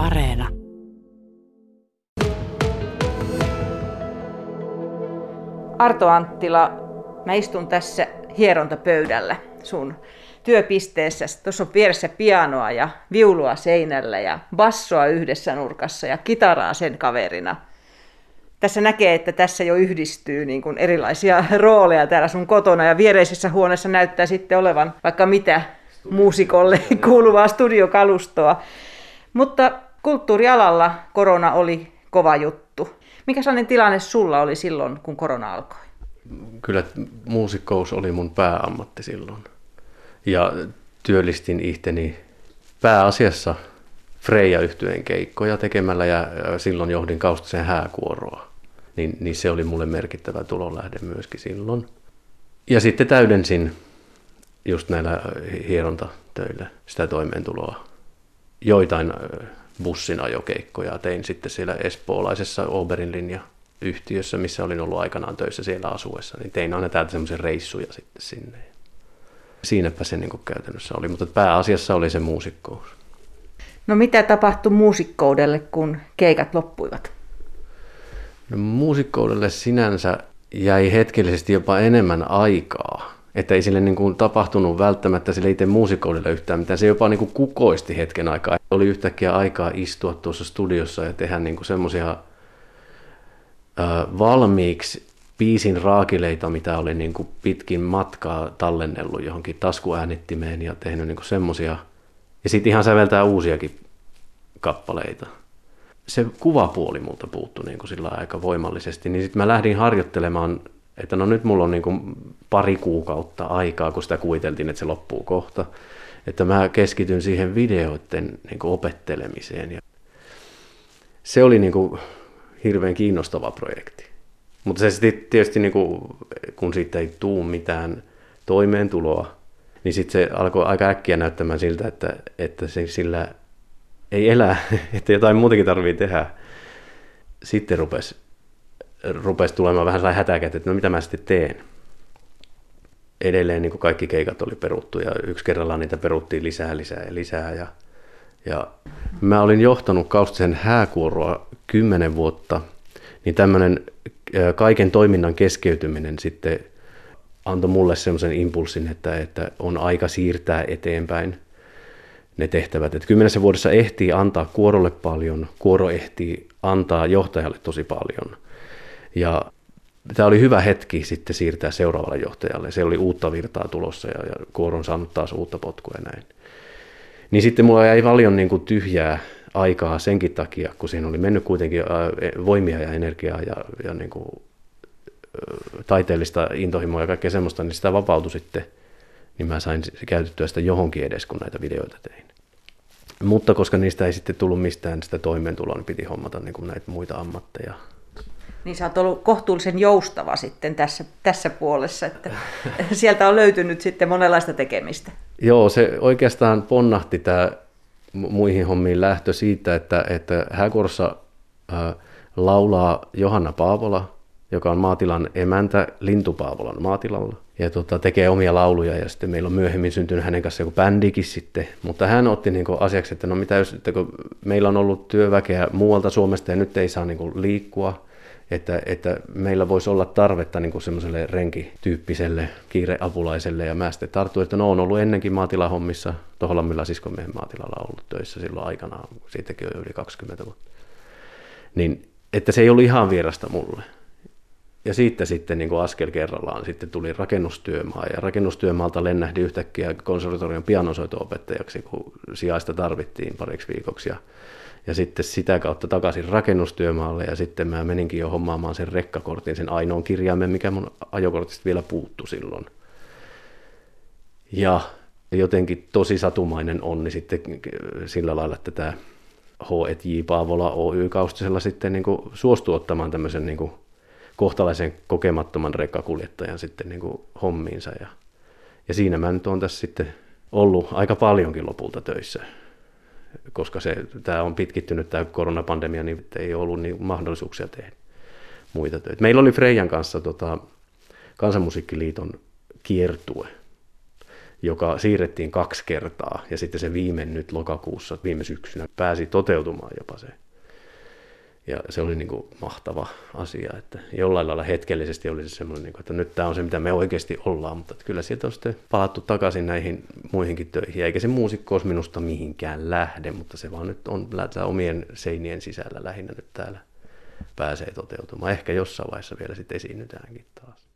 Areena. Arto Anttila, mä istun tässä hierontapöydällä sun työpisteessä. Tuossa on vieressä pianoa ja viulua seinällä ja bassoa yhdessä nurkassa ja kitaraa sen kaverina. Tässä näkee, että tässä jo yhdistyy niin kuin erilaisia rooleja täällä sun kotona ja viereisessä huoneessa näyttää sitten olevan vaikka mitä muusikolle kuuluvaa studiokalustoa. Mutta kulttuurialalla korona oli kova juttu. Mikä sellainen tilanne sulla oli silloin, kun korona alkoi? Kyllä muusikkous oli mun pääammatti silloin. Ja työllistin ihteni pääasiassa freja yhtyeen keikkoja tekemällä ja silloin johdin Kaustisen hääkuoroa. Niin, niin se oli mulle merkittävä tulonlähde myöskin silloin. Ja sitten täydensin just näillä hierontatöillä sitä toimeentuloa. Joitain bussin ajokeikkoja tein sitten siellä espoolaisessa Oberin linja yhtiössä, missä olin ollut aikanaan töissä siellä asuessa, niin tein aina täältä semmoisia reissuja sitten sinne. Siinäpä se niin käytännössä oli, mutta pääasiassa oli se muusikkous. No mitä tapahtui muusikkoudelle, kun keikat loppuivat? No, muusikkoudelle sinänsä jäi hetkellisesti jopa enemmän aikaa että ei sille niin kuin tapahtunut välttämättä sille itse muusikoudelle yhtään mitään. Se jopa niin kuin kukoisti hetken aikaa. Oli yhtäkkiä aikaa istua tuossa studiossa ja tehdä niin semmoisia valmiiksi biisin raakileita, mitä oli niin kuin pitkin matkaa tallennellut johonkin taskuäänittimeen ja tehnyt niin semmoisia. Ja sitten ihan säveltää uusiakin kappaleita. Se kuvapuoli multa puuttui niin kuin sillä aika voimallisesti, niin sitten mä lähdin harjoittelemaan että no nyt mulla on niin kuin pari kuukautta aikaa, kun sitä kuviteltiin, että se loppuu kohta. Että mä keskityn siihen videoiden niin kuin opettelemiseen. Ja se oli niin kuin hirveän kiinnostava projekti. Mutta se tietysti, niin kuin, kun siitä ei tuu mitään toimeentuloa, niin sitten se alkoi aika äkkiä näyttämään siltä, että, että se sillä ei elä, että jotain muutakin tarvii tehdä. Sitten rupesi rupesi tulemaan vähän sellainen hätäkätä, että no mitä mä sitten teen. Edelleen niin kuin kaikki keikat oli peruttu ja yksi kerrallaan niitä peruttiin lisää, lisää ja lisää. Ja, ja mä olin johtanut Kaustisen hääkuoroa kymmenen vuotta, niin tämmöinen kaiken toiminnan keskeytyminen sitten antoi mulle semmoisen impulssin, että, että on aika siirtää eteenpäin ne tehtävät. Että kymmenessä vuodessa ehtii antaa kuorolle paljon, kuoro ehtii antaa johtajalle tosi paljon – ja tämä oli hyvä hetki sitten siirtää seuraavalle johtajalle. Se oli uutta virtaa tulossa ja, ja Kuoro on saanut taas uutta potkua ja näin. Niin sitten mulla jäi paljon niin kuin tyhjää aikaa senkin takia, kun siinä oli mennyt kuitenkin voimia ja energiaa ja, ja niin kuin, taiteellista intohimoa ja kaikkea semmoista, niin sitä vapautui sitten, niin mä sain käytettyä sitä johonkin edes, kun näitä videoita tein. Mutta koska niistä ei sitten tullut mistään sitä toimeentuloa, niin piti hommata niin kuin näitä muita ammatteja niin sä oot ollut kohtuullisen joustava sitten tässä, tässä puolessa, että sieltä on löytynyt sitten monenlaista tekemistä. Joo, se oikeastaan ponnahti tämä muihin hommiin lähtö siitä, että, että Häkorssa äh, laulaa Johanna Paavola, joka on maatilan emäntä Lintupaavolan maatilalla. Ja tota, tekee omia lauluja ja sitten meillä on myöhemmin syntynyt hänen kanssaan joku bändikin sitten. Mutta hän otti niin asiaksi, että no mitä jos, että kun meillä on ollut työväkeä muualta Suomesta ja nyt ei saa niin liikkua, että, että meillä voisi olla tarvetta niin kuin semmoiselle renkityyppiselle kiireapulaiselle, ja mä sitten tartuin, että no on ollut ennenkin maatilahommissa, Toholammilla siskomiehen maatilalla ollut töissä silloin aikanaan, siitäkin on yli 20 vuotta. Niin, että se ei ollut ihan vierasta mulle. Ja siitä sitten niin kuin askel kerrallaan sitten tuli rakennustyömaa, ja rakennustyömaalta lennähdin yhtäkkiä konservatorion pianosoito-opettajaksi, kun sijaista tarvittiin pariksi viikoksi, ja ja sitten sitä kautta takaisin rakennustyömaalle ja sitten mä meninkin jo hommaamaan sen rekkakortin, sen ainoan kirjaimen, mikä mun ajokortista vielä puuttu silloin. Ja jotenkin tosi satumainen onni sitten sillä lailla, että tämä H.J. Paavola Oy-kaustisella sitten niin suostui ottamaan tämmöisen niin kohtalaisen kokemattoman rekkakuljettajan sitten niin hommiinsa. Ja, ja siinä mä nyt olen tässä sitten ollut aika paljonkin lopulta töissä koska se, tämä on pitkittynyt tämä koronapandemia, niin ei ollut niin mahdollisuuksia tehdä muita töitä. Meillä oli Freijan kanssa tota, Kansanmusiikkiliiton kiertue, joka siirrettiin kaksi kertaa ja sitten se viime nyt lokakuussa, viime syksynä pääsi toteutumaan jopa se. Ja se oli niin kuin mahtava asia, että jollain lailla hetkellisesti oli se semmoinen, niin kuin, että nyt tämä on se, mitä me oikeasti ollaan, mutta kyllä sieltä on sitten palattu takaisin näihin muihinkin töihin, eikä se muusikkous minusta mihinkään lähde, mutta se vaan nyt on omien seinien sisällä lähinnä nyt täällä pääsee toteutumaan. Ehkä jossain vaiheessa vielä sitten esiinnytäänkin taas.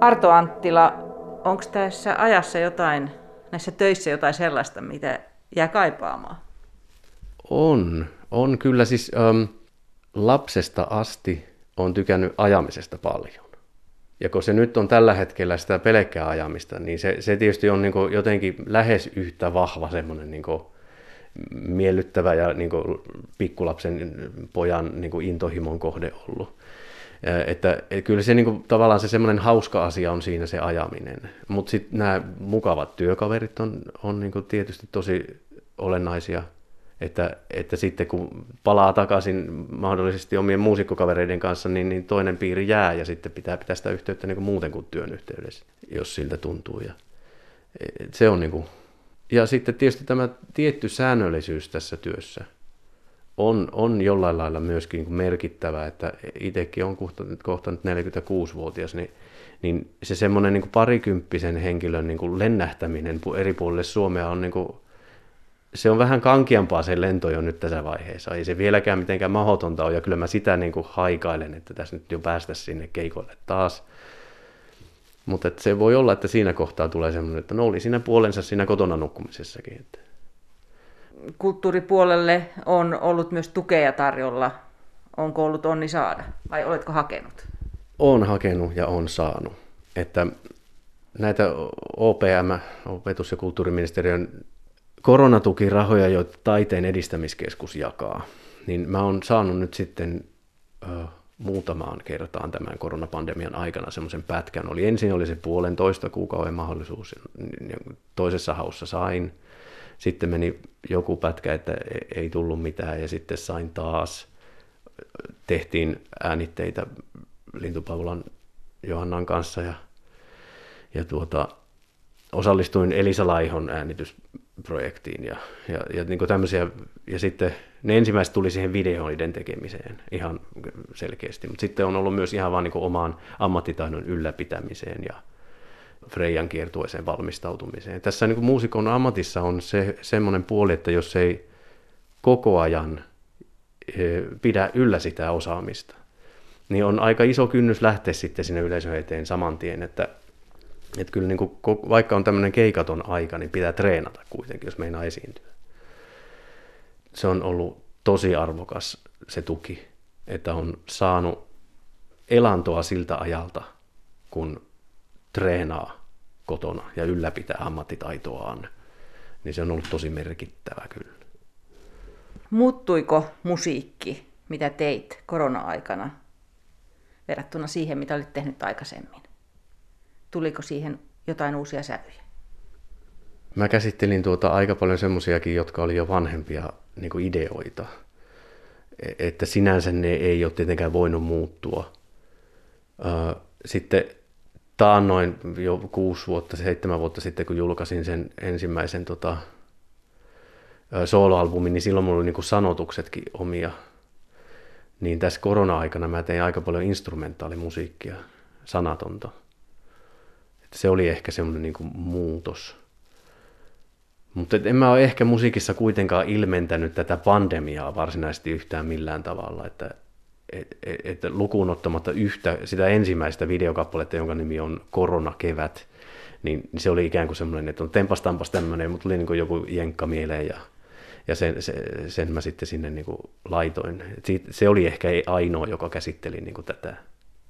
Arto Anttila, onko tässä ajassa jotain, näissä töissä jotain sellaista, mitä jää kaipaamaan? On, on kyllä siis ähm, lapsesta asti on tykännyt ajamisesta paljon. Ja kun se nyt on tällä hetkellä sitä pelkkää ajamista, niin se, se tietysti on niin jotenkin lähes yhtä vahva semmoinen niin miellyttävä ja niin pikkulapsen pojan niin intohimon kohde ollut. Että, että kyllä se niin kuin, tavallaan se semmoinen hauska asia on siinä se ajaminen. Mutta sitten nämä mukavat työkaverit on, on niin kuin tietysti tosi olennaisia. Että, että sitten kun palaa takaisin mahdollisesti omien muusikkokavereiden kanssa, niin, niin toinen piiri jää ja sitten pitää pitää sitä yhteyttä niin kuin muuten kuin työn yhteydessä, jos siltä tuntuu. Ja, se on niin kuin, ja sitten tietysti tämä tietty säännöllisyys tässä työssä – on, on jollain lailla myöskin merkittävä, että itsekin on kohta, kohta nyt 46-vuotias, niin, niin se semmoinen niin parikymppisen henkilön niin kuin lennähtäminen eri puolille Suomea on niin kuin, se on vähän kankiampaa se lento jo nyt tässä vaiheessa. Ei se vieläkään mitenkään mahdotonta ole, ja kyllä mä sitä niin kuin haikailen, että tässä nyt jo päästä sinne keikolle taas. Mutta se voi olla, että siinä kohtaa tulee semmoinen, että no oli siinä puolensa siinä kotona nukkumisessakin. Että kulttuuripuolelle on ollut myös tukea tarjolla. Onko ollut onni saada vai oletko hakenut? On hakenut ja on saanut. Että näitä OPM, opetus- ja kulttuuriministeriön koronatukirahoja, joita taiteen edistämiskeskus jakaa, niin mä oon saanut nyt sitten ö, muutamaan kertaan tämän koronapandemian aikana semmoisen pätkän. Oli ensin oli se puolentoista kuukauden mahdollisuus, toisessa haussa sain, sitten meni joku pätkä, että e- ei tullut mitään ja sitten sain taas, tehtiin äänitteitä Lintupaulan Johannan kanssa ja, ja tuota, osallistuin Elisa Laihon äänitysprojektiin ja, ja, ja niin tämmöisiä, ja sitten ne ensimmäiset tuli siihen videoiden tekemiseen ihan selkeästi, mutta sitten on ollut myös ihan vaan niin omaan ammattitaidon ylläpitämiseen ja, Freijan kiertueeseen valmistautumiseen. Tässä niin kuin muusikon ammatissa on se semmoinen puoli, että jos ei koko ajan e, pidä yllä sitä osaamista, niin on aika iso kynnys lähteä sitten sinne yleisön eteen saman tien, että, että kyllä niin kuin, vaikka on tämmöinen keikaton aika, niin pitää treenata kuitenkin, jos meinaa esiintyä. Se on ollut tosi arvokas se tuki, että on saanut elantoa siltä ajalta, kun treenaa kotona ja ylläpitää ammattitaitoaan, niin se on ollut tosi merkittävä kyllä. Muuttuiko musiikki, mitä teit korona-aikana verrattuna siihen, mitä olit tehnyt aikaisemmin? Tuliko siihen jotain uusia sävyjä? Mä käsittelin tuota aika paljon semmoisiakin, jotka oli jo vanhempia niin kuin ideoita. E-, että sinänsä ne ei ole tietenkään voinut muuttua. Sitten taannoin jo kuusi vuotta, seitsemän vuotta sitten, kun julkaisin sen ensimmäisen tota, soloalbumin, niin silloin mulla oli niin sanotuksetkin omia. Niin tässä korona-aikana mä tein aika paljon instrumentaalimusiikkia, sanatonta. Että se oli ehkä semmoinen niin muutos. Mutta en mä ole ehkä musiikissa kuitenkaan ilmentänyt tätä pandemiaa varsinaisesti yhtään millään tavalla. Että että et, lukuun ottamatta yhtä, sitä ensimmäistä videokappaletta, jonka nimi on Koronakevät, niin se oli ikään kuin semmoinen, että on tempas tampas tämmöinen, mutta tuli niin joku jenkka mieleen ja, ja sen, se, sen mä sitten sinne niin kuin laitoin. Et se oli ehkä ainoa, joka käsitteli niin kuin tätä.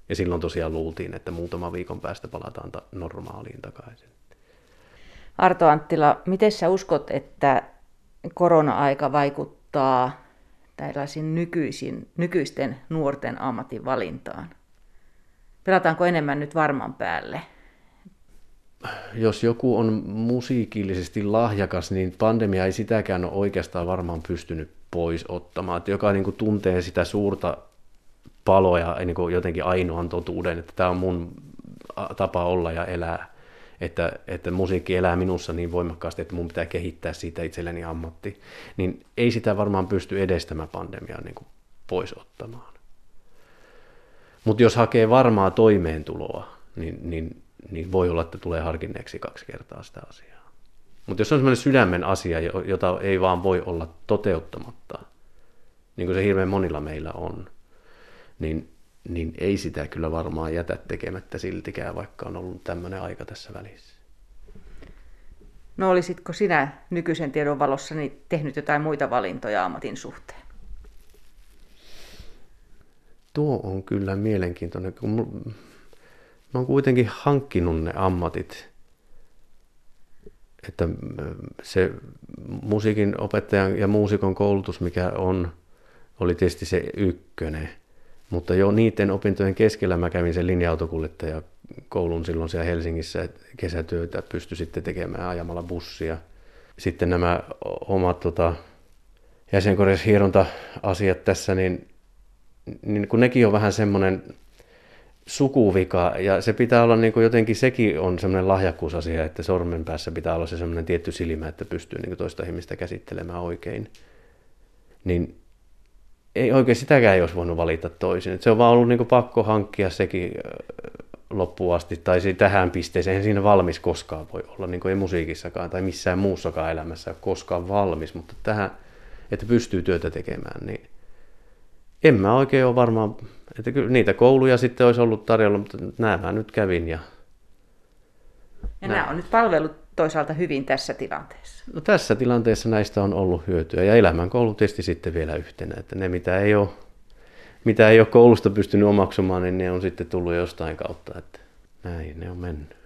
Ja silloin tosiaan luultiin, että muutama viikon päästä palataan ta- normaaliin takaisin. Arto Anttila, miten sä uskot, että korona-aika vaikuttaa tällaisiin nykyisin, nykyisten nuorten ammatin valintaan? Pelataanko enemmän nyt varman päälle? Jos joku on musiikillisesti lahjakas, niin pandemia ei sitäkään ole oikeastaan varmaan pystynyt pois ottamaan. Että joka niin kuin tuntee sitä suurta palo ja niin kuin jotenkin ainoan totuuden, että tämä on mun tapa olla ja elää. Että, että musiikki elää minussa niin voimakkaasti, että mun pitää kehittää siitä itselleni ammatti, niin ei sitä varmaan pysty edes tämä pandemia niin kuin pois ottamaan. Mutta jos hakee varmaa toimeentuloa, niin, niin, niin voi olla, että tulee harkinneeksi kaksi kertaa sitä asiaa. Mutta jos on sellainen sydämen asia, jota ei vaan voi olla toteuttamatta, niin kuin se hirveän monilla meillä on, niin, niin ei sitä kyllä varmaan jätä tekemättä siltikään, vaikka on ollut tämmöinen aika tässä välissä. No olisitko sinä nykyisen tiedon valossa niin tehnyt jotain muita valintoja ammatin suhteen? Tuo on kyllä mielenkiintoinen, kun mä oon kuitenkin hankkinut ne ammatit, että se musiikin opettajan ja muusikon koulutus, mikä on, oli tietysti se ykkönen. Mutta jo niiden opintojen keskellä mä kävin sen linja-autokuljettaja koulun silloin siellä Helsingissä, että kesätyötä pystyi sitten tekemään ajamalla bussia. Sitten nämä omat tota, jäsenkorjaushieronta-asiat tässä, niin, niin kun nekin on vähän semmoinen sukuvika, ja se pitää olla niin kuin jotenkin, sekin on semmoinen lahjakkuusasia, että sormen päässä pitää olla se semmoinen tietty silmä, että pystyy niin toista ihmistä käsittelemään oikein. Niin ei oikein sitäkään ei olisi voinut valita toisin. se on vaan ollut niin kuin pakko hankkia sekin loppuun asti, tai tähän pisteeseen. Eihän siinä valmis koskaan voi olla, niin kuin ei musiikissakaan tai missään muussakaan elämässä ole koskaan valmis, mutta tähän, että pystyy työtä tekemään, niin en mä oikein ole varmaan, että kyllä niitä kouluja sitten olisi ollut tarjolla, mutta nämä mä nyt kävin. Ja, ja nämä on nyt palvelut toisaalta hyvin tässä tilanteessa? No tässä tilanteessa näistä on ollut hyötyä ja elämänkoulu tietysti sitten vielä yhtenä, että ne mitä ei ole, mitä ei ole koulusta pystynyt omaksumaan, niin ne on sitten tullut jostain kautta, että näin ne on mennyt.